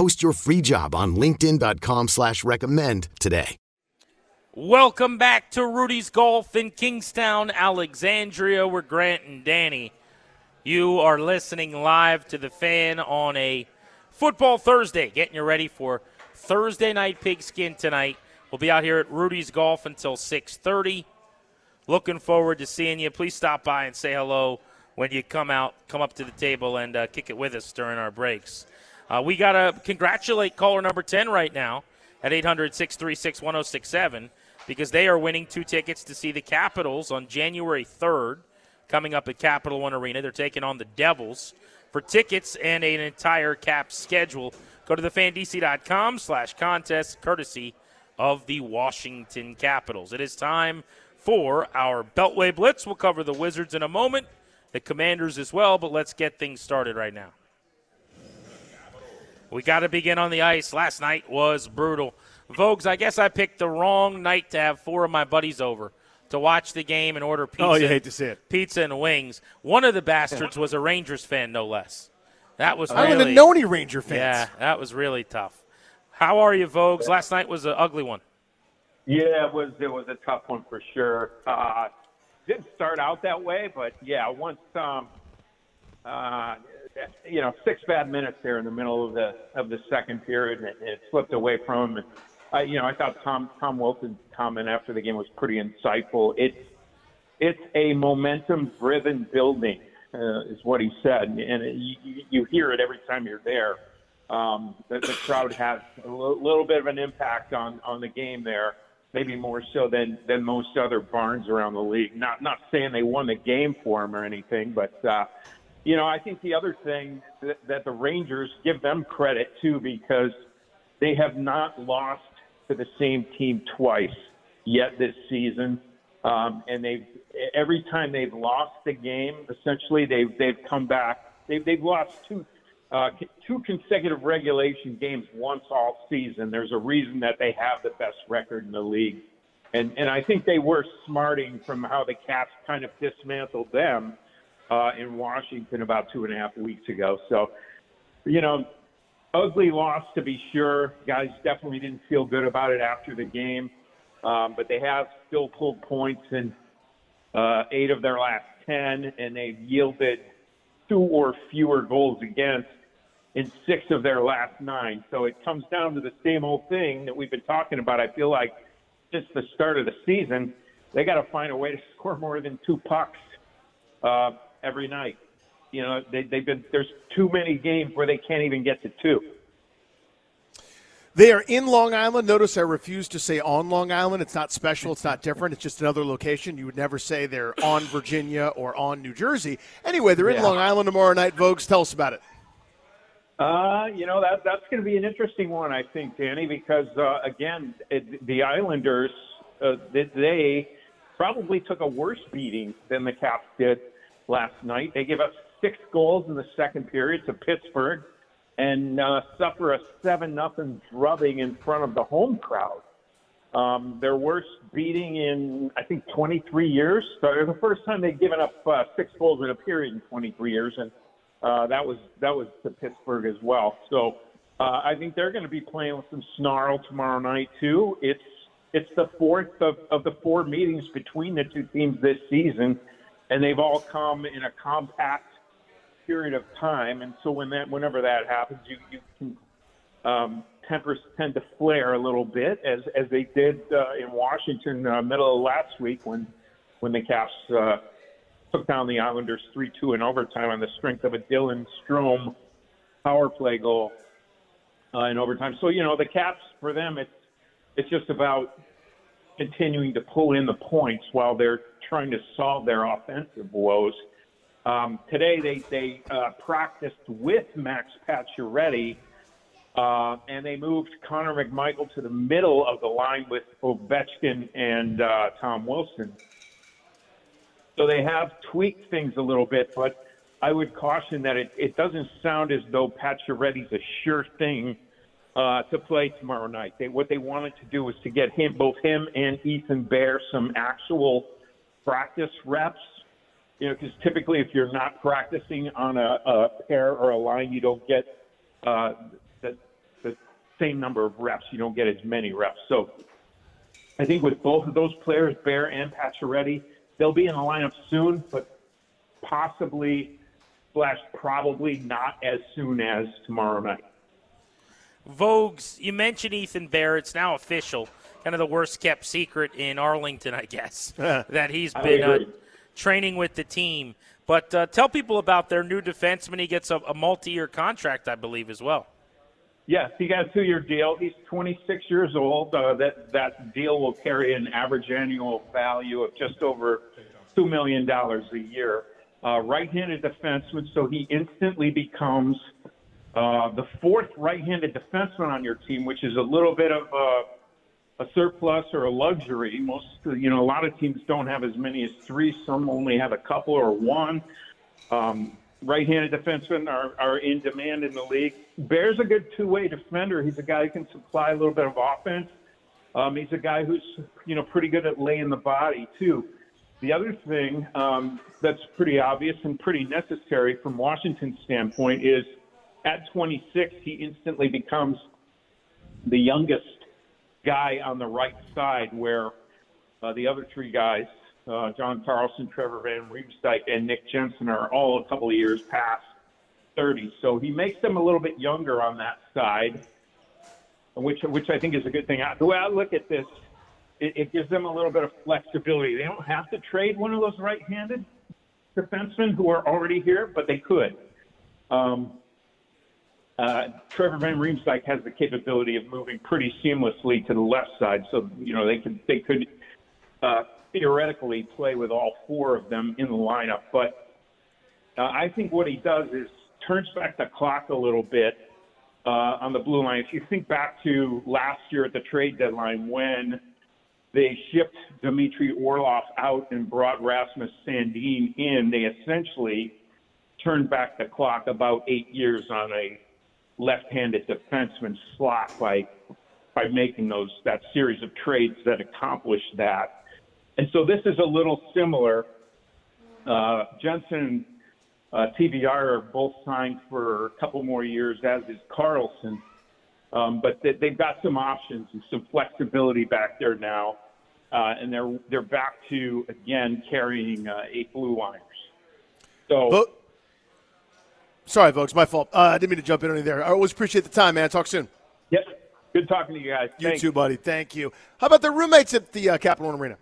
Post your free job on LinkedIn.com slash recommend today. Welcome back to Rudy's Golf in Kingstowne, Alexandria. We're Grant and Danny. You are listening live to the fan on a football Thursday, getting you ready for Thursday night pigskin tonight. We'll be out here at Rudy's Golf until 630. Looking forward to seeing you. Please stop by and say hello when you come out, come up to the table and uh, kick it with us during our breaks. Uh, we got to congratulate caller number 10 right now at 800 636 1067 because they are winning two tickets to see the Capitals on January 3rd coming up at Capital One Arena. They're taking on the Devils. For tickets and an entire cap schedule, go to thefandc.com slash contest, courtesy of the Washington Capitals. It is time for our Beltway Blitz. We'll cover the Wizards in a moment, the Commanders as well, but let's get things started right now. We got to begin on the ice. Last night was brutal. Vogues, I guess I picked the wrong night to have four of my buddies over to watch the game and order pizza. Oh, you hate to see it. Pizza and wings. One of the bastards was a Rangers fan, no less. That was I really, don't even know any Ranger fans. Yeah, that was really tough. How are you, Vogues? Last night was an ugly one. Yeah, it was it was a tough one for sure. Uh, didn't start out that way, but yeah, once um, uh, you know, six bad minutes there in the middle of the of the second period, and it, it slipped away from him. And, uh, you know, I thought Tom Tom Wilson's comment after the game was pretty insightful. It's it's a momentum driven building, uh, is what he said, and it, you, you hear it every time you're there. Um, the, the crowd has a little, little bit of an impact on on the game there, maybe more so than than most other barns around the league. Not not saying they won the game for him or anything, but uh, you know, I think the other thing that, that the Rangers give them credit too because they have not lost to the same team twice yet this season, um, and they've every time they've lost a game, essentially they've they've come back. They've they've lost two uh, two consecutive regulation games once all season. There's a reason that they have the best record in the league, and and I think they were smarting from how the Caps kind of dismantled them uh, in Washington about two and a half weeks ago. So, you know, ugly loss to be sure. Guys definitely didn't feel good about it after the game, um, but they have still pulled points in uh, eight of their last ten, and they've yielded two or fewer goals against in six of their last nine. So it comes down to the same old thing that we've been talking about. I feel like since the start of the season, they got to find a way to score more than two pucks uh, every night. You know, they, they've been there's too many games where they can't even get to two. They are in Long Island. Notice I refuse to say on Long Island. It's not special. It's not different. It's just another location. You would never say they're on Virginia or on New Jersey. Anyway, they're in Yeah. Long Island tomorrow night. Vogues, tell us about it. Uh, you know that that's going to be an interesting one, I think, Danny, because uh, again, it, the Islanders uh, they, they probably took a worse beating than the Caps did last night. They gave up six goals in the second period to Pittsburgh and uh, suffer a seven nothing drubbing in front of the home crowd. Um, their worst beating in I think 23 years. So the first time they'd given up uh, six goals in a period in 23 years, and uh, that was that was to Pittsburgh as well. So uh, I think they're going to be playing with some snarl tomorrow night too. It's it's the fourth of, of the four meetings between the two teams this season, and they've all come in a compact period of time. And so when that whenever that happens, you you can um, tempers tend to flare a little bit, as as they did uh, in Washington uh, middle of last week when when the Caps uh, took down the Islanders three two in overtime on the strength of a Dylan Strome power play goal uh, in overtime. So you know the Caps for them it's it's just about continuing to pull in the points while they're trying to solve their offensive woes. Um, today they they uh, practiced with Max Pacioretty, uh, and they moved Connor McMichael to the middle of the line with Ovechkin and uh, Tom Wilson. So they have tweaked things a little bit, but I would caution that it, it doesn't sound as though Pacioretty's a sure thing uh, to play tomorrow night. They, what they wanted to do was to get him, both him and Ethan Bear, some actual practice reps. You know, because typically if you're not practicing on a, a pair or a line, you don't get uh, the, the same number of reps. You don't get as many reps. So I think with both of those players, Bear and Pacioretty, they'll be in the lineup soon, but possibly slash probably not as soon as tomorrow night. Vogues, you mentioned Ethan Bear. It's now official. Kind of the worst kept secret in Arlington, I guess, that he's been uh, training with the team. But uh, tell people about their new defenseman. He gets a, a multi year contract, I believe, as well. Yes, he got a two year deal. He's 26 years old. Uh, that, that deal will carry an average annual value of just over $2 million a year. Uh, right handed defenseman, so he instantly becomes uh, the fourth right-handed defenseman on your team, which is a little bit of a, a surplus or a luxury. Most, you know, a lot of teams don't have as many as three. Some only have a couple or one. Um, right-handed defensemen are, are in demand in the league. Bear's a good two-way defender. He's a guy who can supply a little bit of offense. Um, he's a guy who's, you know, pretty good at laying the body too. The other thing um, that's pretty obvious and pretty necessary from Washington's standpoint is – at 26, he instantly becomes the youngest guy on the right side, where uh, the other three guys, uh, John Carlson, Trevor Van Riemsdyk, and Nick Jensen, are all a couple of years past 30. So he makes them a little bit younger on that side, which which I think is a good thing. The way I look at this, it, it gives them a little bit of flexibility. They don't have to trade one of those right-handed defensemen who are already here, but they could. Um, uh, Trevor Van Riemsdyk has the capability of moving pretty seamlessly to the left side, so you know they could they could uh, theoretically play with all four of them in the lineup. But uh, I think what he does is turns back the clock a little bit uh, on the blue line. If you think back to last year at the trade deadline when they shipped Dmitry Orlov out and brought Rasmus Sandin in, they essentially turned back the clock about eight years on a left-handed defenseman slot by by making those that series of trades that accomplished that. And so this is a little similar. Uh, Jensen uh, are both signed for a couple more years, as is Carlson. Um, but they, they've got some options and some flexibility back there now, uh, and they're they're back to again carrying uh, eight blue liners. So. Sorry, folks, my fault. Uh, I didn't mean to jump in on you there. I always appreciate the time, man. Talk soon. Yep. Good talking to you guys. You Thanks. too, buddy. Thank you. How about the roommates at the uh, Capital One Arena?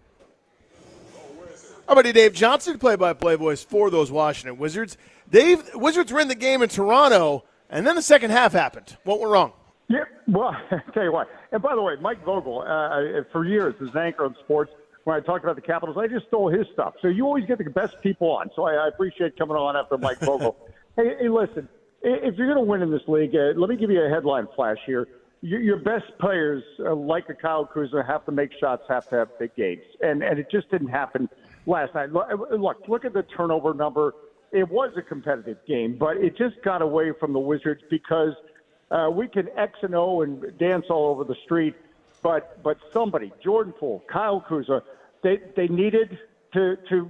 How about Dave Johnson, play-by-play voice for those Washington Wizards? Dave, Wizards were in the game in Toronto, and then the second half happened. What went wrong? Yeah, well, I tell you what. And by the way, Mike Vogel, uh, for years, as anchor of sports, when I talked about the Capitals, I just stole his stuff. So you always get the best people on. So I, I appreciate coming on after Mike Vogel. Hey, hey listen, if you're going to win in this league, uh, let me give you a headline flash here. Your, your best players, uh, like a Kyle Kuzma, have to make shots, have to have big games, and and it just didn't happen last night. Look, look, look at the turnover number. It was a competitive game, but it just got away from the Wizards because uh, we can X and O and dance all over the street, but but somebody, Jordan Poole, Kyle Kuzma, they they needed to to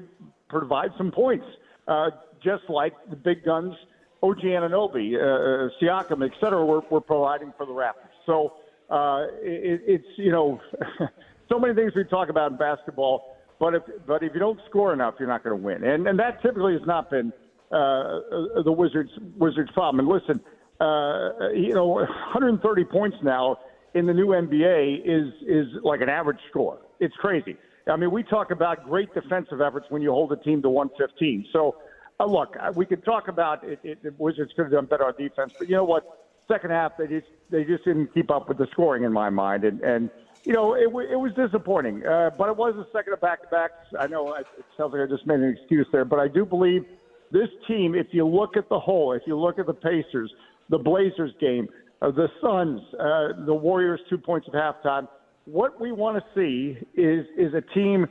provide some points. Uh, just like the big guns, OG Anunoby, uh, uh, Siakam, et cetera, were, were providing for the Raptors. So uh, it, it's, you know, so many things we talk about in basketball, but if, but if you don't score enough, you're not going to win. And, and that typically has not been uh, the Wizards, Wizards' problem. And listen, uh, you know, 130 points now in the new NBA is is like an average score. It's crazy. I mean, we talk about great defensive efforts when you hold a team to 115. So, uh, look, uh, we could talk about it, it, it Wizards could have done better on defense, but you know what? Second half, they just they just didn't keep up with the scoring in my mind, and and you know it, it was disappointing. Uh, but it was a second of back to backs. I know it sounds like I just made an excuse there, but I do believe this team, if you look at the whole, if you look at the Pacers, the Blazers game, uh, the Suns, uh, the Warriors, two points at halftime. What we want to see is is a team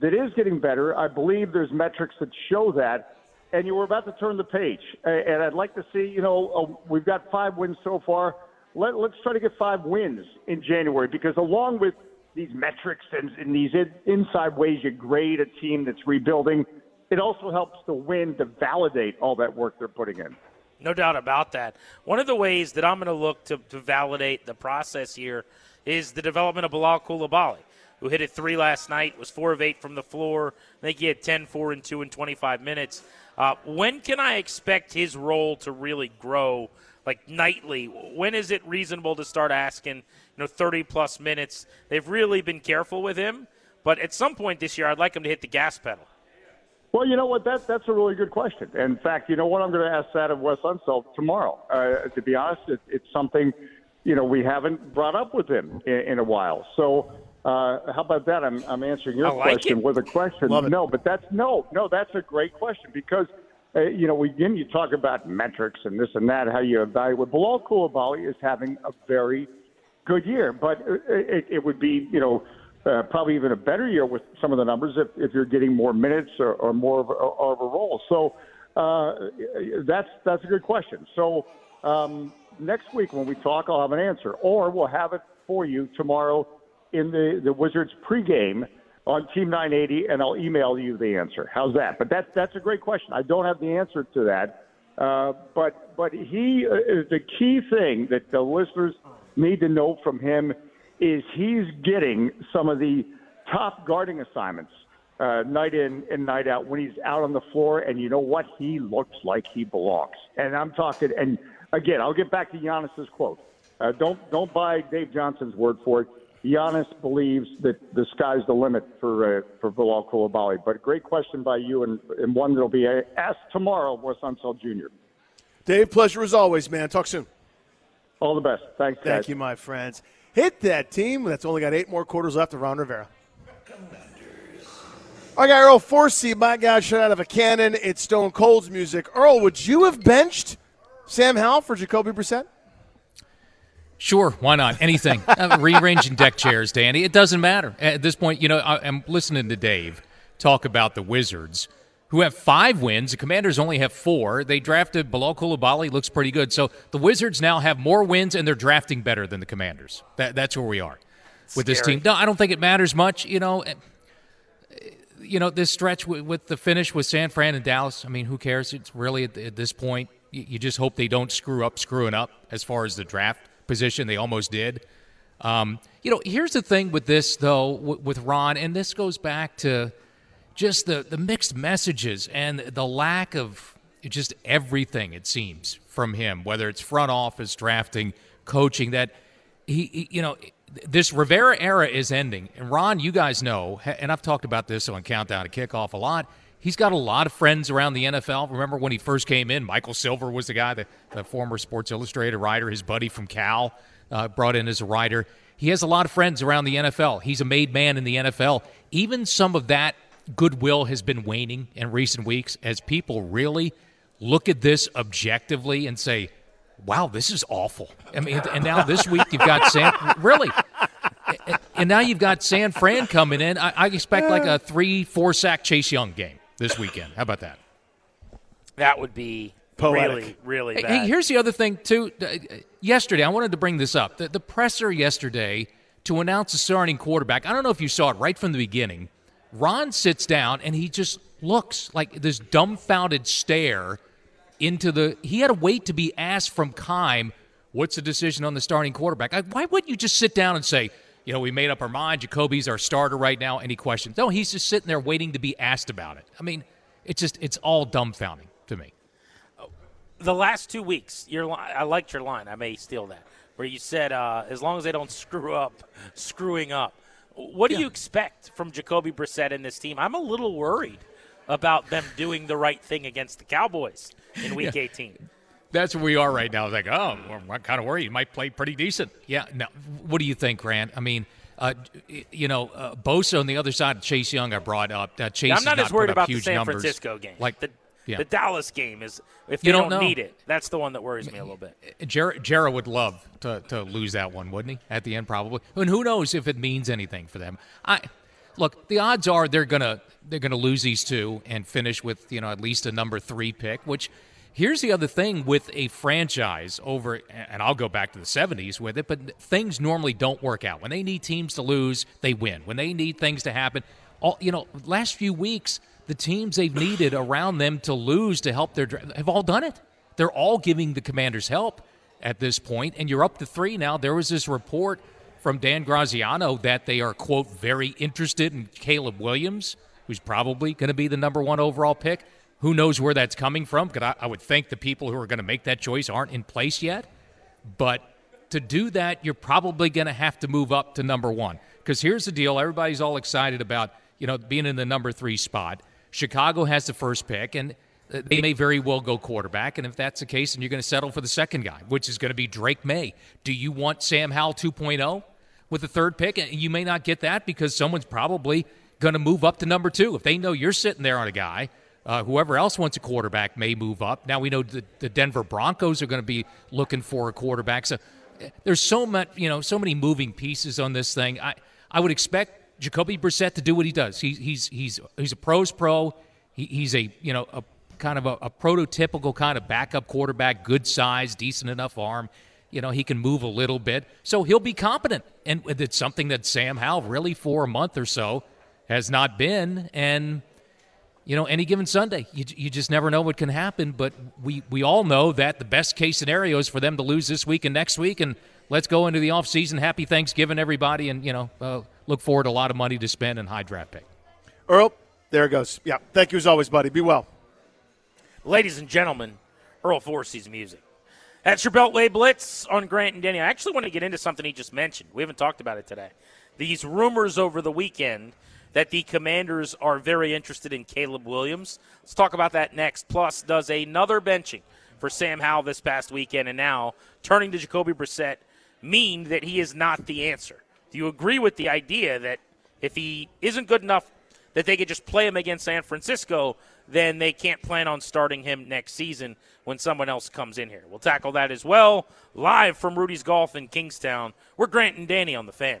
that is getting better. I believe there's metrics that show that, and you were about to turn the page. And I'd like to see, you know, we've got five wins so far. Let, let's try to get five wins in January because along with these metrics and, and these in, inside ways you grade a team that's rebuilding, it also helps the win to validate all that work they're putting in. No doubt about that. One of the ways that I'm going to look to, to validate the process here is the development of Bilal Coulibaly, who hit it three last night, was four of eight from the floor. I think he had 10, 4, and 2 in 25 minutes. Uh, when can I expect his role to really grow, like nightly? When is it reasonable to start asking, you know, 30 plus minutes? They've really been careful with him, but at some point this year, I'd like him to hit the gas pedal. Well, you know what? That that's a really good question. In fact, you know what? I'm going to ask that of Wes Unseld tomorrow. Uh, to be honest, it, it's something you know we haven't brought up with him in, in a while. So uh, how about that? I'm I'm answering your like question it. with a question. No, but that's no, no. That's a great question because. Uh, you know, again, you talk about metrics and this and that, how you evaluate. Bilal Coulibaly is having a very good year, but it, it would be, you know, uh, probably even a better year with some of the numbers if, if you're getting more minutes or, or more of a, of a role. So uh, that's that's a good question. So um, next week when we talk, I'll have an answer, or we'll have it for you tomorrow in the the Wizards pregame on Team 980, and I'll email you the answer. How's that? But that's that's a great question. I don't have the answer to that, uh, but but he uh, the key thing that the listeners need to know from him is he's getting some of the top guarding assignments uh, night in and night out when he's out on the floor. And you know what? He looks like he belongs. And I'm talking. And again, I'll get back to Giannis's quote. Uh, don't don't buy Dave Johnson's word for it. Giannis believes that the sky's the limit for uh, for Bilal Coulibaly. But a great question by you, and, and one that'll be asked tomorrow, Wes Unseld Jr. Dave, pleasure as always, man. Talk soon. All the best. Thanks, guys. Thank you, my friends. Hit that team that's only got eight more quarters left of Ron Rivera. Our guy Earl Forcey, my guy, shot out of a cannon. It's Stone Cold's music. Earl, would you have benched Sam Howell for Jacoby Brissett? Sure, why not? Anything. uh, rearranging deck chairs, Danny. It doesn't matter. At this point, you know, I, I'm listening to Dave talk about the Wizards, who have five wins. The Commanders only have four. They drafted Bilal Coulibaly, looks pretty good. So the Wizards now have more wins, and they're drafting better than the Commanders. That, that's where we are with this team. No, I don't think it matters much. You know, you know, this stretch with, with the finish with San Fran and Dallas. I mean, who cares? It's really at, at this point, you, you just hope they don't screw up, screwing up as far as the draft position. They almost did. Um, you know, here's the thing with this though, w- with Ron, and this goes back to just the the mixed messages and the lack of just everything it seems from him, whether it's front office, drafting, coaching. That he, he you know, this Rivera era is ending. And Ron, you guys know, and I've talked about this on Countdown to Kickoff a lot. He's got a lot of friends around the NFL. Remember when he first came in, Michael Silver was the guy, the, the former Sports Illustrated writer, his buddy from Cal, uh, brought in as a writer. He has a lot of friends around the NFL. He's a made man in the NFL. Even some of that goodwill has been waning in recent weeks as people really look at this objectively and say, wow, this is awful. I mean, and now this week you've got San, really. And now you've got San Fran coming in. I, I expect like a three, four sack Chase Young game this weekend. How about that? That would be Poetic. really, really Hey, bad. hey, here's the other thing too. Uh, Yesterday, I wanted to bring this up. The, the presser yesterday to announce the starting quarterback. I don't know if you saw it right from the beginning. Ron sits down and he just looks like this dumbfounded stare into the. He had to wait to be asked from Kime, "What's the decision on the starting quarterback?" I, why wouldn't you just sit down and say, "You know, we made up our mind. Jacoby's our starter right now." Any questions? No, he's just sitting there waiting to be asked about it. I mean, it's just it's all dumbfounding to me. the last two weeks, your li- I liked your line. I may steal that, where you said, uh, as long as they don't screw up, screwing up. What do Yeah. you expect from Jacoby Brissett and this team? I'm a little worried about them doing the right thing against the Cowboys in Week 18. That's where we are right now. It's like, oh, I'm kind of worried. He might play pretty decent. Yeah. Now, what do you think, Grant? I mean, uh, you know, uh, Bosa on the other side of Chase Young, I brought up. Uh, Chase I'm not has as worried about the San numbers. Francisco game. Like the, yeah. the Dallas game is if they You don't don't, need it. That's the one that worries me a little bit. Jared, Jared would love to, to lose that one, wouldn't he? At the end, probably. And who knows if it means anything for them? I look. The odds are they're gonna they're gonna lose these two and finish with you know at least a number three pick. Which here's the other thing with a franchise over, and I'll go back to the '70s with it. But things normally don't work out when they need teams to lose, they win. When they need things to happen, all you know, last few weeks the teams they've needed around them to lose to help their have all done it. They're all giving the commanders help at this point, and you're up to three now. There was this report from Dan Graziano that they are, quote, very interested in Caleb Williams, who's probably going to be the number one overall pick. Who knows where that's coming from? Because I, I would think the people who are going to make that choice aren't in place yet. But to do that, you're probably going to have to move up to number one. Because here's the deal: everybody's all excited about you know being in the number three spot. Chicago has the first pick, and they may very well go quarterback. And if that's the case, then you're going to settle for the second guy, which is going to be Drake Maye. Do you want Sam Howell 2.0 with the third pick? And you may not get that because someone's probably going to move up to number two. If they know you're sitting there on a guy, uh, whoever else wants a quarterback may move up. Now we know the, the Denver Broncos are going to be looking for a quarterback. So uh, there's so much, you know, so many moving pieces on this thing. I I would expect Jacoby Brissett to do what he does. He, he's he's he's a pros pro. He, he's a you know a kind of a, a prototypical kind of backup quarterback, good size, decent enough arm. You know, he can move a little bit, so he'll be competent. And it's something that Sam Howell really for a month or so has not been. And you know, any given Sunday, you, you just never know what can happen. But we, we all know that the best case scenario is for them to lose this week and next week. And let's go into the offseason. Happy Thanksgiving, everybody. And, you know, uh, look forward to a lot of money to spend and high draft pick. Earl, there it goes. Yeah. Thank you as always, buddy. Be well. Ladies and gentlemen, Earl Forcey's music. That's your Beltway Blitz on Grant and Denny. I actually want to get into something he just mentioned. We haven't talked about it today. These rumors over the weekend that the Commanders are very interested in Caleb Williams. Let's talk about that next. Plus, does another benching for Sam Howell this past weekend and now turning to Jacoby Brissett mean that he is not the answer? Do you agree with the idea that if he isn't good enough that they could just play him against San Francisco, then they can't plan on starting him next season when someone else comes in here. We'll tackle that as well. Live from Rudy's Golf in Kingstowne, we're Grant and Danny on the fan.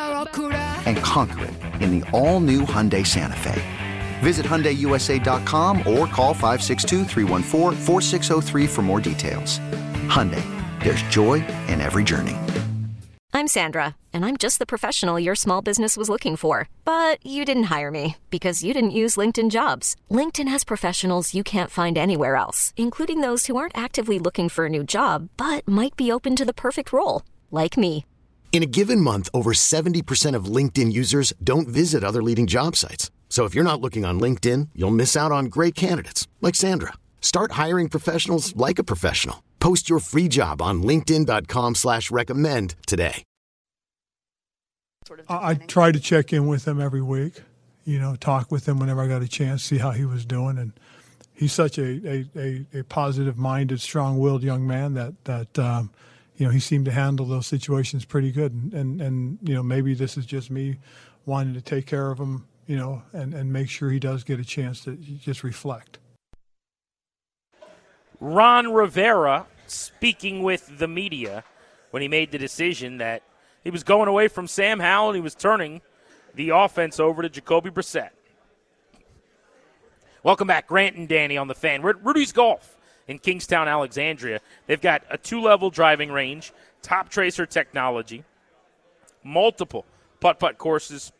And conquer it in the all new Hyundai Santa Fe. Visit HyundaiUSA.com or call 562-314-4603 for more details. Hyundai, there's joy in every journey. I'm Sandra, and I'm just the professional your small business was looking for. But you didn't hire me because you didn't use LinkedIn jobs. LinkedIn has professionals you can't find anywhere else, including those who aren't actively looking for a new job but might be open to the perfect role, like me. In a given month, over 70% of LinkedIn users don't visit other leading job sites. So if you're not looking on LinkedIn, you'll miss out on great candidates like Sandra. Start hiring professionals like a professional. Post your free job on linkedin.com slash recommend today. I, I tried to check in with him every week, you know, talk with him whenever I got a chance, see how he was doing. And he's such a, a, a, a positive-minded, strong-willed young man that, that um, you know, he seemed to handle those situations pretty good. And, and, and, you know, maybe this is just me wanting to take care of him, you know, and, and make sure he does get a chance to just reflect. Ron Rivera speaking with the media when he made the decision that he was going away from Sam Howell and he was turning the offense over to Jacoby Brissett. Welcome back, Grant and Danny on the fan. We're at Rudy's Golf in Kingstowne, Alexandria. They've got a two level driving range, top tracer technology, multiple putt putt courses,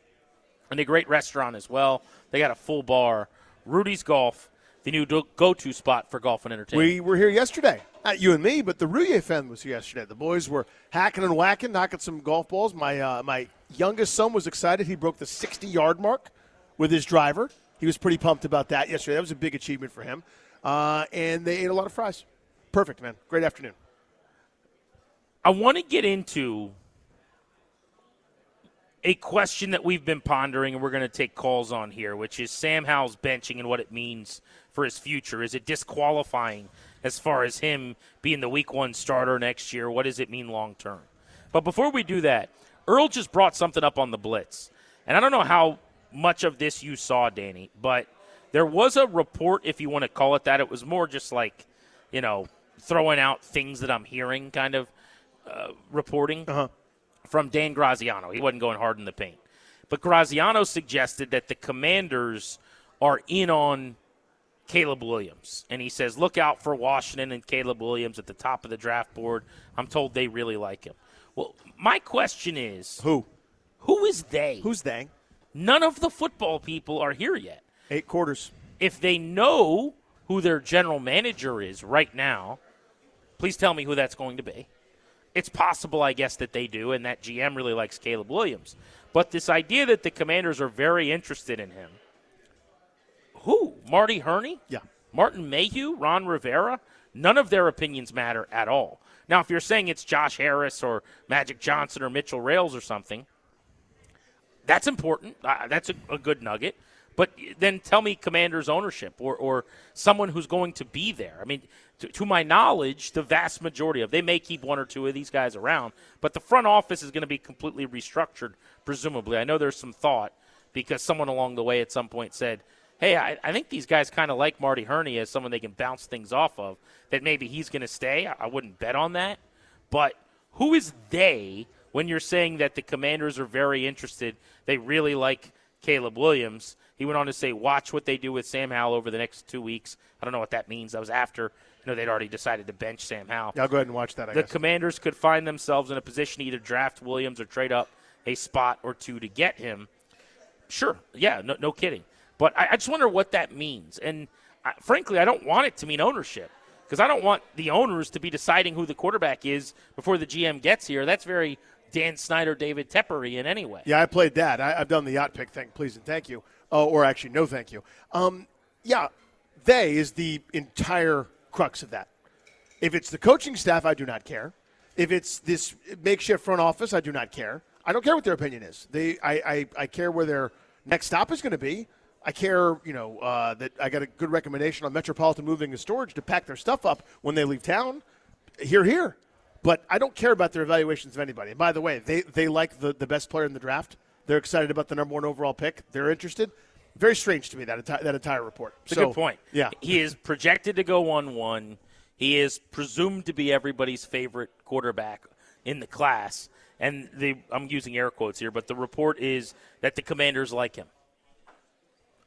and a great restaurant as well. They got a full bar. Rudy's Golf, the new go to spot for golf and entertainment. We were here yesterday. Not you and me, but the Rouye fan was here yesterday. The boys were hacking and whacking, knocking some golf balls. My uh, my youngest son was excited. He broke the 60 yard mark with his driver. He was pretty pumped about that yesterday. That was a big achievement for him. Uh, and they ate a lot of fries. Perfect, man. Great afternoon. I want to get into a question that we've been pondering and we're going to take calls on here, which is Sam Howell's benching and what it means for his future. Is it disqualifying as far as him being the week one starter next year? What does it mean long term? But before we do that, Earl just brought something up on the Blitz. And I don't know how much of this you saw, Danny, but there was a report, if you want to call it that. It was more just like, you know, throwing out things that I'm hearing kind of uh, reporting uh-huh. from Dan Graziano. He wasn't going hard in the paint. But Graziano suggested that the commanders are in on Caleb Williams. And he says, look out for Washington and Caleb Williams at the top of the draft board. I'm told they really like him. Well, my question is Who? Who is they? Who's they? None of the football people are here yet. Eight quarters. If they know who their general manager is right now, please tell me who that's going to be. It's possible, I guess, that they do, and that GM really likes Caleb Williams. But this idea that the commanders are very interested in him. Who? Marty Hurney? Yeah. Martin Mayhew? Ron Rivera? None of their opinions matter at all. Now, if you're saying it's Josh Harris or Magic Johnson or Mitchell Rales or something, that's important. Uh, that's a, a, good nugget. But then tell me Commanders ownership or, or someone who's going to be there. I mean, to, to, my knowledge, the vast majority of they may keep one or two of these guys around, but the front office is going to be completely restructured, presumably. I know there's some thought because someone along the way at some point said, hey, I, I think these guys kind of like Marty Hurney as someone they can bounce things off of, that maybe he's going to stay. I, I wouldn't bet on that. But who is they when you're saying that the commanders are very interested? They really like Caleb Williams. He went on to say, watch what they do with Sam Howell over the next two weeks. I don't know what that means. That was after you know they'd already decided to bench Sam Howell. Yeah, I'll go ahead and watch that. I the guess. Commanders could find themselves in a position to either draft Williams or trade up a spot or two to get him. Sure, yeah, no, no kidding. But I, I just wonder what that means. And I, frankly, I don't want it to mean ownership because I don't want the owners to be deciding who the quarterback is before the GM gets here. That's very Dan Snyder, David Tepper in any way. Yeah, I played that. I, have done the yacht pick thing, please and thank you. Uh, or actually, no thank you. Um, yeah, they is the entire crux of that. If it's the coaching staff, I do not care. If it's this makeshift front office, I do not care. I don't care what their opinion is. They, I, I, I care where their next stop is going to be. I care, you know, uh, that I got a good recommendation on Metropolitan Moving and Storage to pack their stuff up when they leave town. Here, here. But I don't care about their evaluations of anybody. And by the way, they, they like the, the best player in the draft. They're excited about the number one overall pick. They're interested. Very strange to me, that, enti- that entire report. It's so, a good point. Yeah. He is projected to go 1 1. He is presumed to be everybody's favorite quarterback in the class. And the, I'm using air quotes here, but the report is that the commanders like him.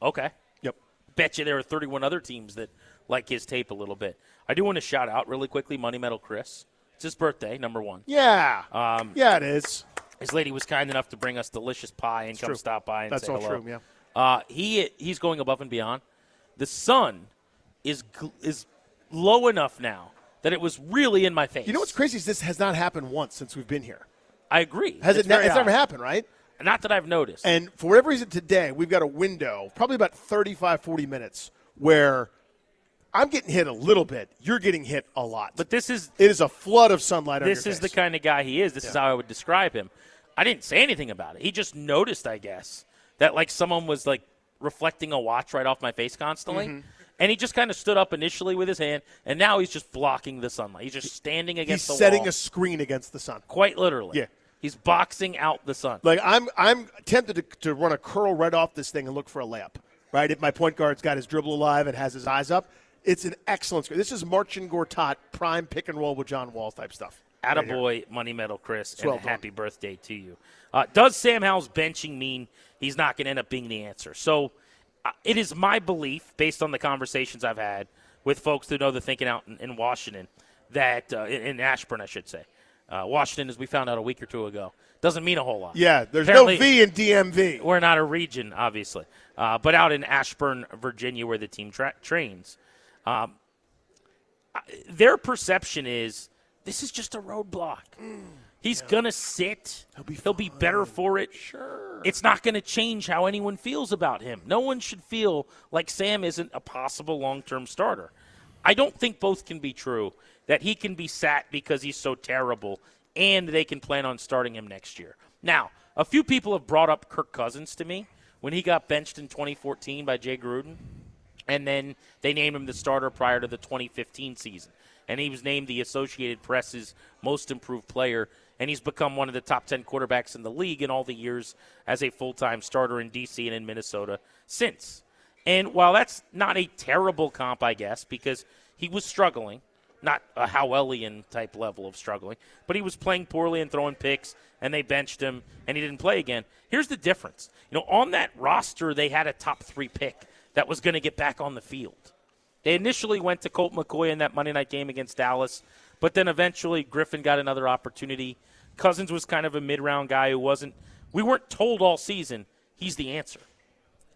Okay. Yep. Bet you there are 31 other teams that like his tape a little bit. I do want to shout out really quickly Money Metal Chris. It's his birthday, number one. Yeah. Um, yeah, it is. His lady was kind enough to bring us delicious pie and It's come true. stop by and That's say all hello. true, yeah. Uh, he he's going above and beyond. The sun is is low enough now that it was really in my face. You know what's crazy is this has not happened once since we've been here. I agree. Has it's it? Ne- it's never happened, right? Not that I've noticed. And for whatever reason today, we've got a window, probably about 35, 40 minutes, where I'm getting hit a little bit. You're getting hit a lot. But this is it is a flood of sunlight this is the kind of guy he is. This is how I would describe him. I didn't say anything about it. He just noticed, I guess, that like someone was like reflecting a watch right off my face constantly. Mhm. And he just kind of stood up initially with his hand, and now he's just blocking the sunlight. He's just standing He's against the setting wall. a screen against the sun. Quite literally. Yeah. He's boxing out the sun. Like I'm, I'm tempted to, to run a curl right off this thing and look for a layup. Right, if my point guard's got his dribble alive and has his eyes up, it's an excellent screen. This is Marcin Gortat prime pick and roll with John Wall type stuff. right. Attaboy, Money Medal Chris, and well happy birthday to you. Uh, does Sam Howell's benching mean he's not going to end up being the answer? So uh, it is my belief, based on the conversations I've had with folks who know the thinking out in, in Washington, that uh, in, in Ashburn, I should say. Uh, Washington, as we found out a week or two ago, doesn't mean a whole lot. Yeah, there's Apparently- no V in DMV. We're not a region, obviously, uh, but out in Ashburn, Virginia, where the team tra- trains, um, their perception is this is just a roadblock. He's gonna sit. He'll be, better for it. Sure. It's not gonna change how anyone feels about him. No one should feel like Sam isn't a possible long-term starter. I don't think both can be true. That he can be sat because he's so terrible, and they can plan on starting him next year. Now, a few people have brought up Kirk Cousins to me when he got benched in 2014 by Jay Gruden, and then they named him the starter prior to the 2015 season, and he was named the Associated Press's Most Improved Player, and he's become one of the top 10 quarterbacks in the league in all the years as a full-time starter in DC and in Minnesota since. And while that's not a terrible comp, I guess, because he was struggling, not a Howellian type level of struggling, but he was playing poorly and throwing picks, and they benched him, and he didn't play again. Here's the difference. You know, on that roster, they had a top three pick that was going to get back on the field. They initially went to Colt McCoy in that Monday night game against Dallas, but then eventually Griffin got another opportunity. Cousins was kind of a mid round guy who wasn't, we weren't told all season he's the answer.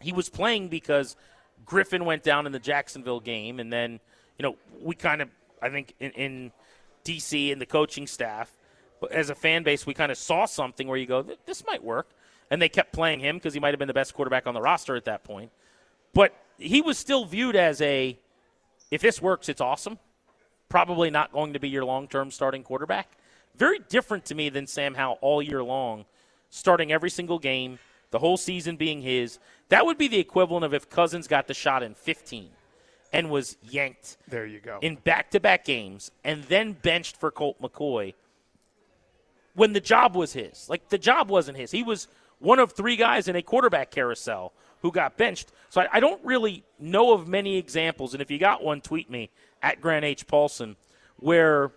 He was playing because Griffin went down in the Jacksonville game, and then, you know, we kind of, I think, in, in DC and the coaching staff, as a fan base, we kind of saw something where you go, this might work. And they kept playing him because he might have been the best quarterback on the roster at that point. But he was still viewed as a, if this works, it's awesome. Probably not going to be your long term starting quarterback. Very different to me than Sam Howell all year long, starting every single game, the whole season being his. That would be the equivalent of if Cousins got the shot in 15 and was yanked There you go. in back to back games and then benched for Colt McCoy when the job was his. Like the job wasn't his. He was one of three guys in a quarterback carousel who got benched. So I, I don't really know of many examples. And if you got one, tweet me at Grant H. Paulsen, where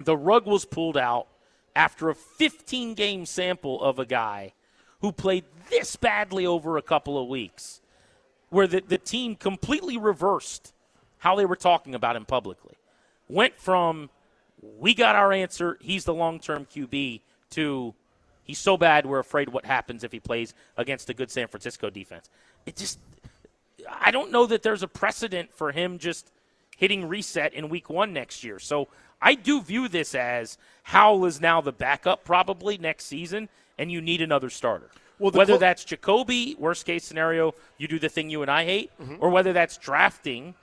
the rug was pulled out after a 15 game sample of a guy who played this badly over a couple of weeks, where the, the team completely reversed how they were talking about him publicly. Went from, we got our answer, he's the long term QB, to, he's so bad we're afraid what happens if he plays against a good San Francisco defense. It just, I don't know that there's a precedent for him just hitting reset in week one next year. So I do view this as Howell is now the backup probably next season, and you need another starter. Well, whether that's Jacoby, worst case scenario, you do the thing you and I hate, Mhm. or whether that's drafting,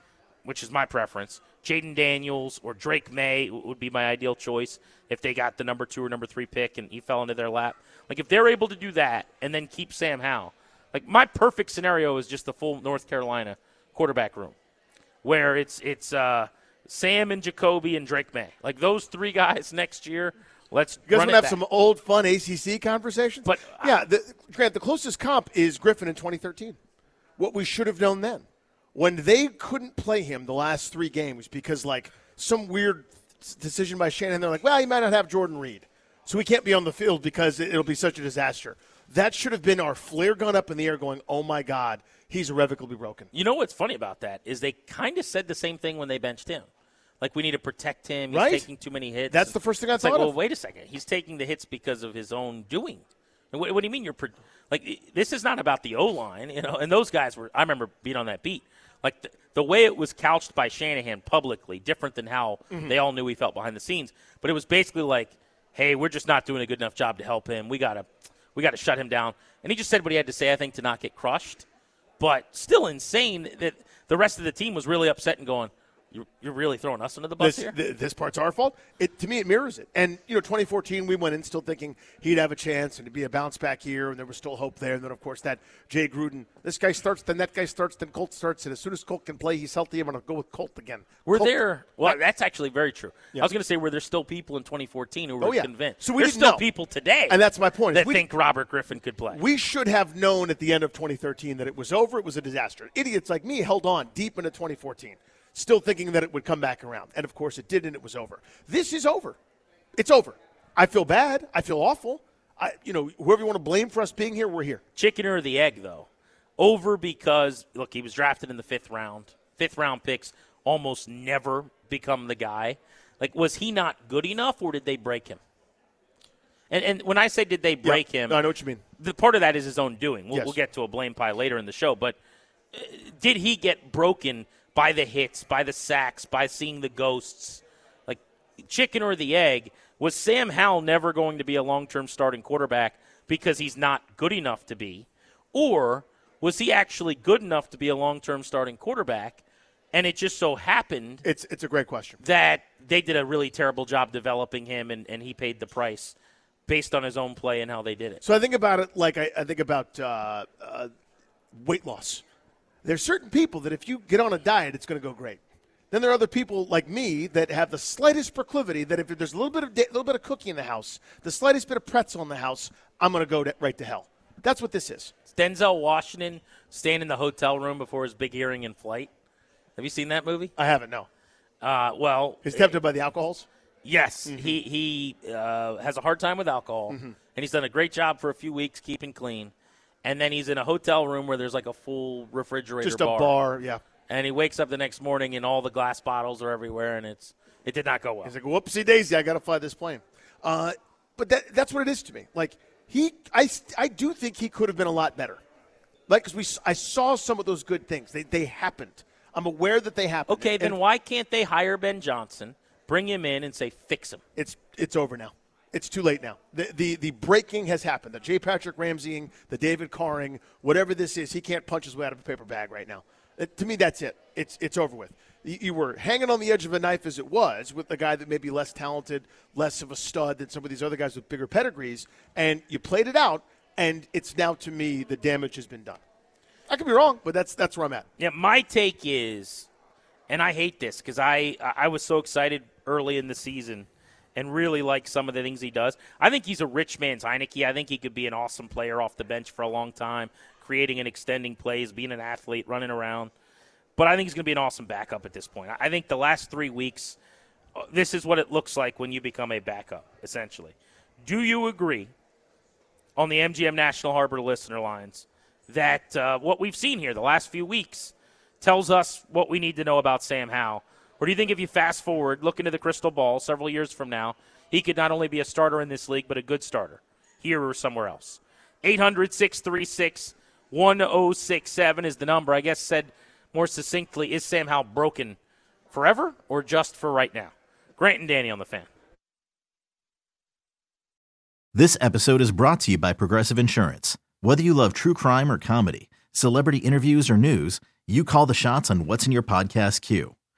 which is my preference, Jayden Daniels or Drake Maye would be my ideal choice if they got the number two or number three pick and he fell into their lap. Like if they're able to do that and then keep Sam Howell, like my perfect scenario is just the full North Carolina quarterback room, where it's it's uh, Sam and Jacoby and Drake Maye, like those three guys next year. Let's You guys run want to have back. some old fun ACC conversations? But yeah, the, Grant, the closest comp is Griffin in 2013. What we should have known then, when they couldn't play him the last three games because like some weird decision by Shannon, they're like, well, you might not have Jordan Reed, so we can't be on the field because it- it'll be such a disaster. That should have been our flare gun up in the air, going, oh my God, he's irrevocably broken. You know what's funny about that is they kind of said the same thing when they benched him. Like we need to protect him. He's Right. taking too many hits. That's the first thing I It's like, thought well, wait a second. He's taking the hits because of his own doing. And what, what do you mean you're pro- like? This is not about the O line, you know. And those guys were. I remember being on that beat. Like the, the way it was couched by Shanahan publicly, different than how Mhm. they all knew he felt behind the scenes. But it was basically like "Hey, we're just not doing a good enough job to help him. We gotta, we gotta shut him down." And he just said what he had to say, I think, to not get crushed. But still insane that the rest of the team was really upset and going, you're, you're really throwing us under the bus this, here. th- this part's our fault. It to me, it mirrors it. And you know, 2014, we went in still thinking he'd have a chance and to be a bounce back year, and there was still hope there. And then, of course, that Jay Gruden, this guy starts, then that guy starts, then Colt starts, and as soon as Colt can play, he's healthy. I'm going to go with Colt again. We're Colt- there. Well, that's actually very true. Yeah. I was going to say, were there still people in 2014 who were Oh, yeah. convinced? So we There's still know. people today, And that's my point, that we- think Robert Griffin could play. We should have known at the end of 2013 that it was over. It was a disaster. Idiots like me held on deep into 2014, still thinking that it would come back around. And of course, it did, and it was over. This is over. It's over. I feel bad. I feel awful. I, you know, whoever you want to blame for us being here, we're here. Chicken or the egg, though? Over because, look, he was drafted in the fifth round. Fifth round picks almost never become the guy. Like, was he not good enough, or did they break him? And, and when I say did they break him, I know what you mean. The part of that is his own doing. We'll, Yes. we'll get to a blame pie later in the show, but uh, did he get broken by the hits, by the sacks, by seeing the ghosts? Like chicken or the egg? Was Sam Howell never going to be a long-term starting quarterback because he's not good enough to be, or was he actually good enough to be a long-term starting quarterback? And it just so happened It's it's a great question. that they did a really terrible job developing him, and, and he paid the price based on his own play and how they did it. So I think about it like I, I think about uh, uh, weight loss. There's certain people that if you get on a diet, it's going to go great. Then there are other people like me that have the slightest proclivity that if there's a little bit of da- little bit of cookie in the house, the slightest bit of pretzel in the house, I'm going to go to, right to hell. That's what this is. Denzel Washington staying in the hotel room before his big hearing in flight. Have you seen that movie? I haven't. No. Uh, well, He's tempted by the alcohols. yes, he he uh, has a hard time with alcohol, Mm-hmm. and he's done a great job for a few weeks keeping clean. And then he's in a hotel room where there's like a full refrigerator, Just a bar. Yeah. And he wakes up the next morning and all the glass bottles are everywhere, and it's it did not go well. He's like, whoopsie daisy, I got to fly this plane. Uh, but that, that's what it is to me. Like he, I, I do think he could have been a lot better. Like, cause we, I saw some of those good things. They, they happened. I'm aware that they happened. Okay, then And why can't they hire Ben Johnson, bring him in, and say fix him? It's it's over now. It's too late now. The the, the breaking has happened. The J. Patrick Ramseying, the David Carring, whatever this is, he can't punch his way out of a paper bag right now. Uh, to me, that's it. It's it's over with. You, you were hanging on the edge of a knife as it was with a guy that may be less talented, less of a stud than some of these other guys with bigger pedigrees, and you played it out. And it's now to me the damage has been done. I could be wrong, but that's that's where I'm at. Yeah, my take is, and I hate this because I I was so excited early in the season and really like some of the things he does. I think he's a rich man's Heinicke. I think he could be an awesome player off the bench for a long time, creating and extending plays, being an athlete, running around. But I think he's going to be an awesome backup at this point. I think the last three weeks, uh, this is what it looks like when you become a backup, essentially. Do you agree on the MGM National Harbor listener lines that uh, what we've seen here the last few weeks tells us what we need to know about Sam Howell? Or do you think if you fast forward, look into the crystal ball several years from now, he could not only be a starter in this league, but a good starter here or somewhere else? 800 636 1067 is the number. I guess said more succinctly, is Sam Howell broken forever or just for right now? Grant and Danny on the fan. This episode is brought to you by Progressive Insurance. Whether you love true crime or comedy, celebrity interviews or news, you call the shots on what's in your podcast queue.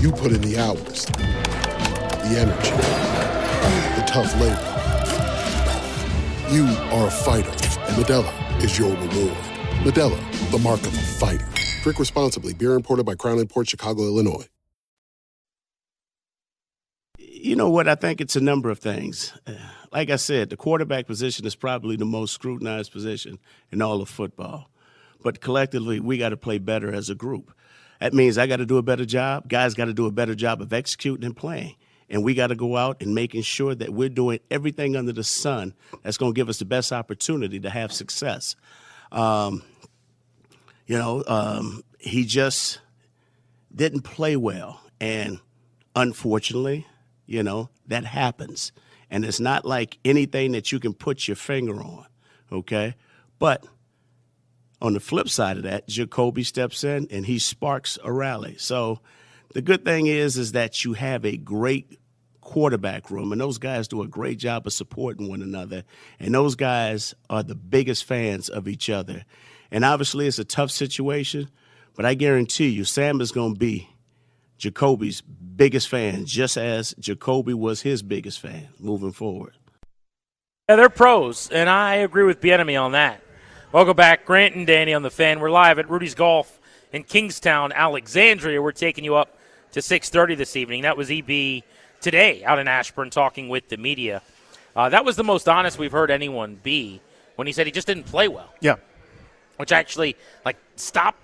You put in the hours, the energy, the tough labor. You are a fighter, and Modelo is your reward. Modelo, the mark of a fighter. Drink responsibly. Beer imported by Crown Imports Chicago, Illinois. You know what? I think it's a number of things. Like I said, the quarterback position is probably the most scrutinized position in all of football. But collectively, we got to play better as a group. That means I got to do a better job. Guys got to do a better job of executing and playing. And we got to go out and making sure that we're doing everything under the sun that's going to give us the best opportunity to have success. Um, you know, um, he just didn't play well. And unfortunately, you know, that happens. And it's not like anything that you can put your finger on, okay? But on the flip side of that, Jacoby steps in and he sparks a rally. So the good thing is is that you have a great quarterback room and those guys do a great job of supporting one another and those guys are the biggest fans of each other. And obviously it's a tough situation, but I guarantee you Sam is going to be Jacoby's biggest fan just as Jacoby was his biggest fan moving forward. Yeah, they're pros, and I agree with Bieniemy on that. Welcome back, Grant and Danny on the fan. We're live at Rudy's Golf in Kingstowne, Alexandria. We're taking you up to 6:30 this evening. That was EB today out in Ashburn talking with the media. Uh, that was the most honest we've heard anyone be when he said he just didn't play well. Yeah. Which actually, like, stop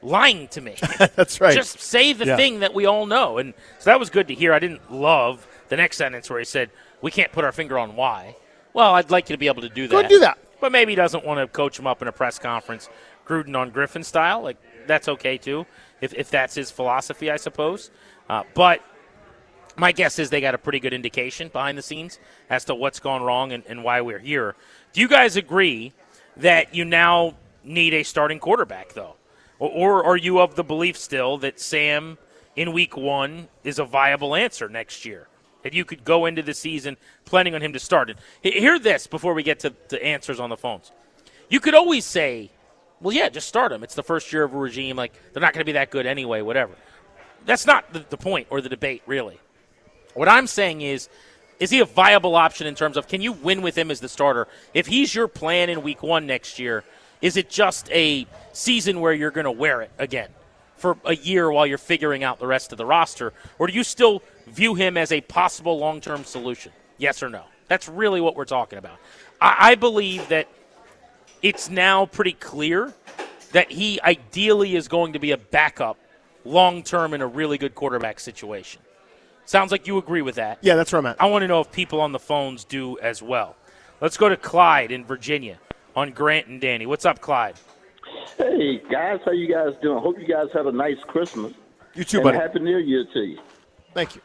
lying to me. That's right. Just say the Yeah. thing that we all know. And so that was good to hear. I didn't love the next sentence where he said, we can't put our finger on why. Well, I'd like you to be able to do that. Go do that. But maybe doesn't want to coach him up in a press conference, Gruden on Griffin style. Like, that's okay, too, if, if that's his philosophy, I suppose. Uh, but my guess is they got a pretty good indication behind the scenes as to what's gone wrong and, and why we're here. Do you guys agree that you now need a starting quarterback, though? Or, or are you of the belief still that Sam in week one is a viable answer next year? That you could go into the season planning on him to start. And hear this before we get to the answers on the phones. You could always say, well, yeah, just start him. It's the first year of a regime. Like, they're not going to be that good anyway, whatever. That's not the, the point or the debate, really. What I'm saying is, is he a viable option in terms of can you win with him as the starter? If he's your plan in week one next year, is it just a season where you're going to wear it again for a year while you're figuring out the rest of the roster? Or do you still view him as a possible long term solution? Yes or no? That's really what we're talking about. I, I believe that it's now pretty clear that he ideally is going to be a backup long term in a really good quarterback situation. Sounds like you agree with that. Yeah, that's where I'm at. I want to know if people on the phones do as well. Let's go to Clyde in Virginia on Grant and Danny. What's up, Clyde? Hey guys, how you guys doing? Hope you guys had a nice Christmas. You too, and buddy. Happy New Year to you. Thank you.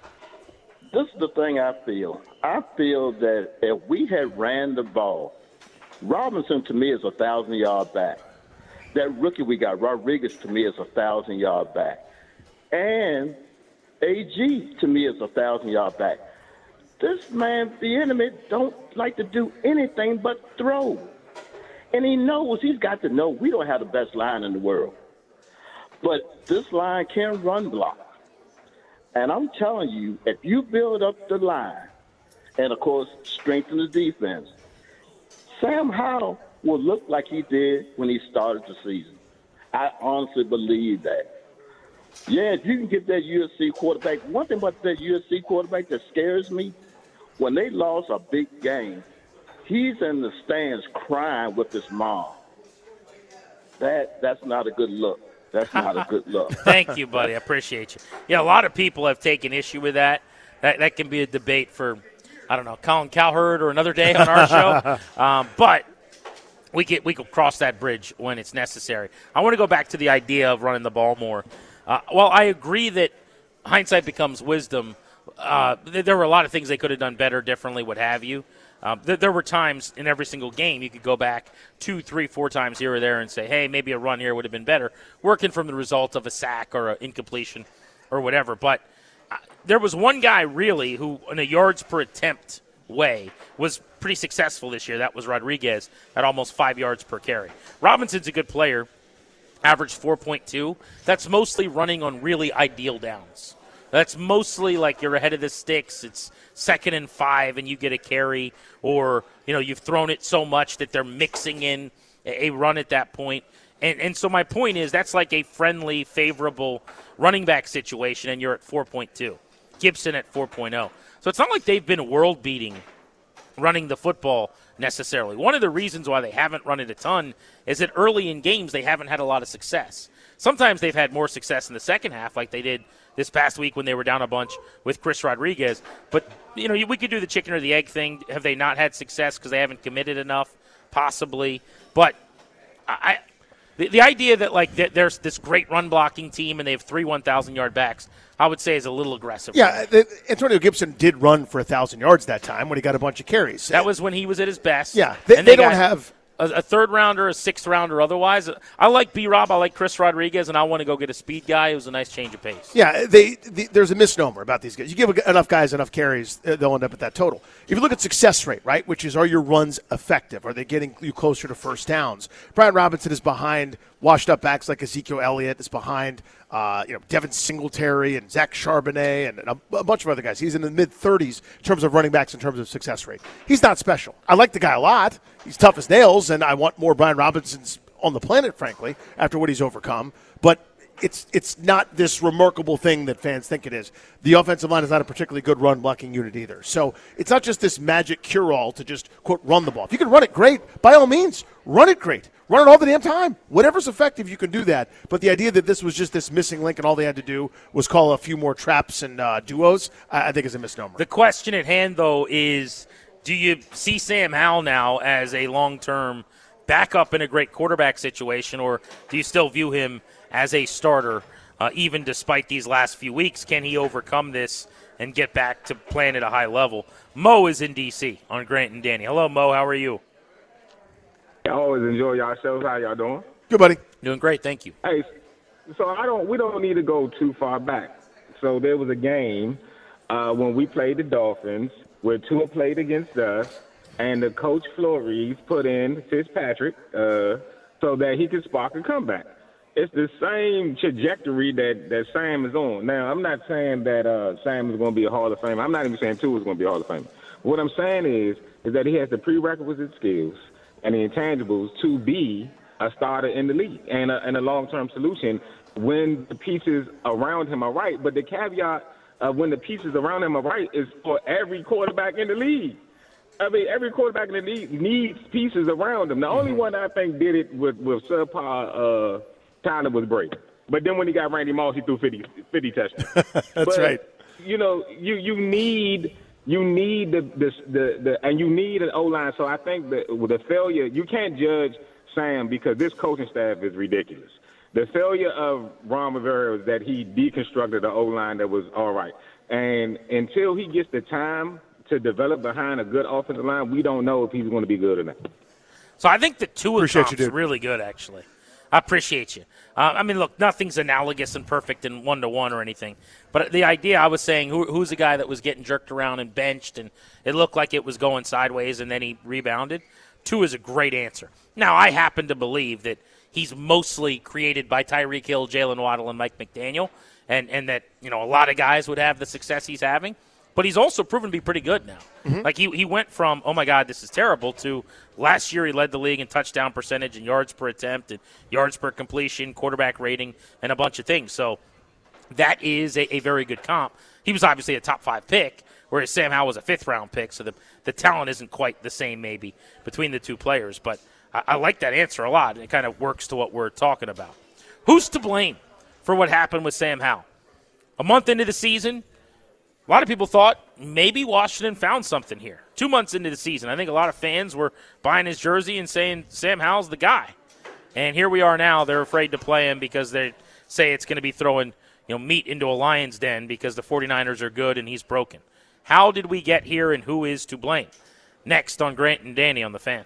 This is the thing I feel. I feel that if we had ran the ball, Robinson to me is a thousand yard back. That rookie we got, Rodriguez to me is a thousand yard back, and AG to me is a thousand yard back. This man, Bieniemy, don't like to do anything but throw. And he knows, he's got to know we don't have the best line in the world. But this line can run block. And I'm telling you, if you build up the line and, of course, strengthen the defense, Sam Howell will look like he did when he started the season. I honestly believe that. Yeah, if you can get that USC quarterback, one thing about that USC quarterback that scares me, when they lost a big game, he's in the stands crying with his mom. That that's not a good look. That's not a good look. Thank you, buddy. I appreciate you. Yeah, a lot of people have taken issue with that. That that can be a debate for, I don't know, Colin Cowherd or another day on our show. Um, but we get we can cross that bridge when it's necessary. I want to go back to the idea of running the ball more. Uh, well, I agree that hindsight becomes wisdom. Uh, there were a lot of things they could have done better, differently, what have you. Um, th- there were times in every single game you could go back two, three, four times here or there and say, hey, maybe a run here would have been better, working from the result of a sack or an incompletion or whatever. But uh, there was one guy really who, in a yards per attempt way was pretty successful this year. That was Rodriguez at almost five yards per carry. Robinson's a good player, average 4.2. That's mostly running on really ideal downs. That's mostly like you're ahead of the sticks. It's second and five, and you get a carry, or you know you've thrown it so much that they're mixing in a run at that point. And and so my point is that's like a friendly, favorable running back situation, and you're at 4.2. Gibson at 4.0. So it's not like they've been world beating running the football necessarily. One of the reasons why they haven't run it a ton is that early in games they haven't had a lot of success. Sometimes they've had more success in the second half, like they did this past week when they were down a bunch with Chris Rodriguez. But you know, we could do the chicken or the egg thing. Have they not had success because they haven't committed enough? Possibly, but I. The, the idea that like that there's this great run blocking team and they have three 1,000 yard backs, I would say is a little aggressive. Yeah, uh, the, Antonio Gibson did run for a thousand yards that time when he got a bunch of carries. That was when he was at his best. Yeah, they, And they don't got have a, a third rounder, a sixth rounder. Otherwise, I like B. Rob. I like Chris Rodriguez, and I want to go get a speed guy. It was a nice change of pace. Yeah, they, the, there's a misnomer about these guys. You give enough guys enough carries, uh, they'll end up at that total. If you look at success rate, right, which is are your runs effective? Are they getting you closer to first downs? Brian Robinson is behind washed up backs like Ezekiel Elliott. Is behind uh, you know Devin Singletary and Zach Charbonnet and a, a bunch of other guys. He's in the mid 30s in terms of running backs in terms of success rate. He's not special. I like the guy a lot. He's tough as nails, and I want more Brian Robinsons on the planet, frankly, after what he's overcome. But it's it's not this remarkable thing that fans think it is. The offensive line is not a particularly good run blocking unit either. So it's not just this magic cure all to just quote run the ball. If you can run it great, by all means, run it great. Run it all the damn time. Whatever's effective, you can do that. But the idea that this was just this missing link and all they had to do was call a few more traps and uh, duos, I, I think is a misnomer. The question at hand, though, is do you see Sam Howell now as a long term backup in a great quarterback situation, or do you still view him as a starter, uh, even despite these last few weeks? Can he overcome this and get back to playing at a high level? Mo is in D.C. on Grant and Danny. Hello, Mo. How are you? I always enjoy y'all shows. How y'all doing? Good, buddy. Doing great. Thank you. Hey, so I don't. We don't need to go too far back. So there was a game uh, when we played the Dolphins where Tua played against us, and the coach Flores put in Fitzpatrick uh, so that he could spark a comeback. It's the same trajectory that, that Sam is on. Now, I'm not saying that uh, Sam is going to be a Hall of Famer. I'm not even saying Tua is going to be a Hall of Famer. What I'm saying is, is that he has the prerequisite skills and the intangibles to be a starter in the league and a, and a long-term solution when the pieces around him are right. But the caveat of when the pieces around him are right is for every quarterback in the league. I mean, every quarterback in the league needs pieces around him. The only one I think did it with with subpar uh, Tyler was Brady. But then when he got Randy Moss, he threw 50, 50 touchdowns. That's But, right. You know, you you need you need the the the, the and you need an O line. So I think that with the failure, you can't judge Sam because this coaching staff is ridiculous. The failure of Ron Rivera was that he deconstructed the O line that was all right, and until he gets the time to develop behind a good offensive line, we don't know if he's going to be good or not. So I think the two Appreciate you, comp's dude. really good, actually. I appreciate you. Uh, I mean, look, nothing's analogous and perfect and one to one or anything. But the idea, I was saying, who, who's the guy that was getting jerked around and benched, and it looked like it was going sideways, and then he rebounded? Tua is a great answer. Now, I happen to believe that he's mostly created by Tyreek Hill, Jaylen Waddle, and Mike McDaniel, and and that you know a lot of guys would have the success he's having. But he's also proven to be pretty good now. Mm-hmm. Like he, he went from oh my god this is terrible to last year he led the league in touchdown percentage and yards per attempt and yards per completion, quarterback rating, and a bunch of things. So that is a, a very good comp. He was obviously a top five pick, whereas Sam Howell was a fifth round pick. So the the talent isn't quite the same maybe between the two players. But I, I like that answer a lot. It kind of works to what we're talking about. Who's to blame for what happened with Sam Howell? A month into the season, a lot of people thought maybe Washington found something here. Two months into the season, I think a lot of fans were buying his jersey and saying Sam Howell's the guy. And here we are now. They're afraid to play him because they say it's going to be throwing you know meat into a lion's den because the 49ers are good and he's broken. How did we get here and who is to blame? Next on Grant and Danny on the fan.